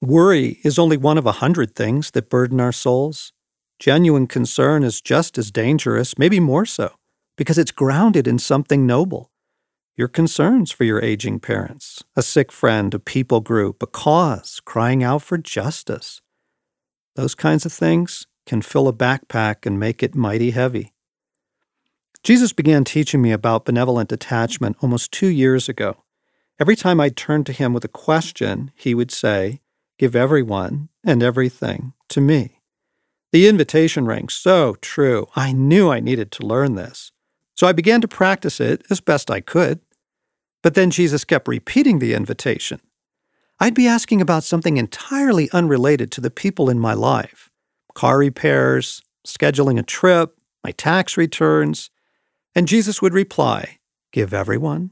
Worry is only one of a hundred things that burden our souls. Genuine concern is just as dangerous, maybe more so, because it's grounded in something noble. Your concerns for your aging parents, a sick friend, a people group, a cause crying out for justice. Those kinds of things can fill a backpack and make it mighty heavy. Jesus began teaching me about benevolent detachment almost two years ago. Every time I turned to him with a question, he would say, Give everyone and everything to me. The invitation rang so true. I knew I needed to learn this. So I began to practice it as best I could. But then Jesus kept repeating the invitation. I'd be asking about something entirely unrelated to the people in my life car repairs, scheduling a trip, my tax returns. And Jesus would reply, Give everyone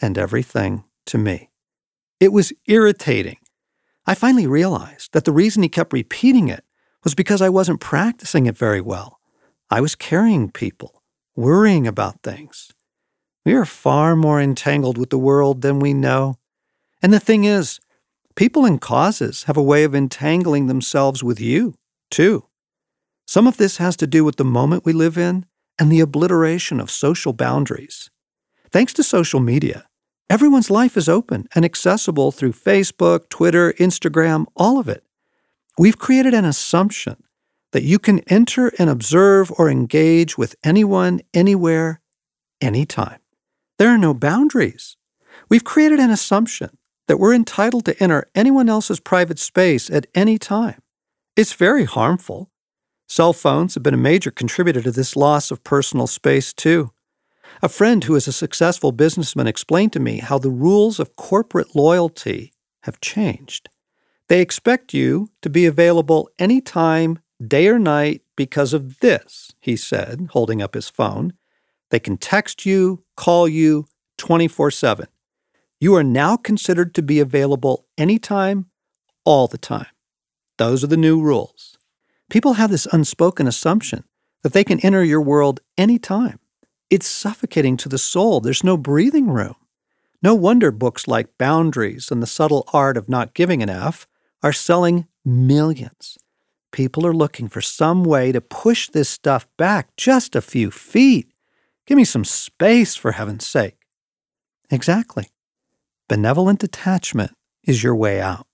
and everything to me. It was irritating. I finally realized that the reason he kept repeating it was because I wasn't practicing it very well. I was carrying people, worrying about things. We are far more entangled with the world than we know. And the thing is, people and causes have a way of entangling themselves with you, too. Some of this has to do with the moment we live in and the obliteration of social boundaries. Thanks to social media, everyone's life is open and accessible through Facebook, Twitter, Instagram, all of it. We've created an assumption that you can enter and observe or engage with anyone, anywhere, anytime. There are no boundaries. We've created an assumption that we're entitled to enter anyone else's private space at any time. It's very harmful. Cell phones have been a major contributor to this loss of personal space, too. A friend who is a successful businessman explained to me how the rules of corporate loyalty have changed. They expect you to be available anytime, day or night, because of this, he said, holding up his phone. They can text you, call you 24 7. You are now considered to be available anytime, all the time. Those are the new rules. People have this unspoken assumption that they can enter your world anytime. It's suffocating to the soul. There's no breathing room. No wonder books like Boundaries and The Subtle Art of Not Giving F are selling millions. People are looking for some way to push this stuff back just a few feet. Give me some space, for heaven's sake. Exactly. Benevolent detachment is your way out.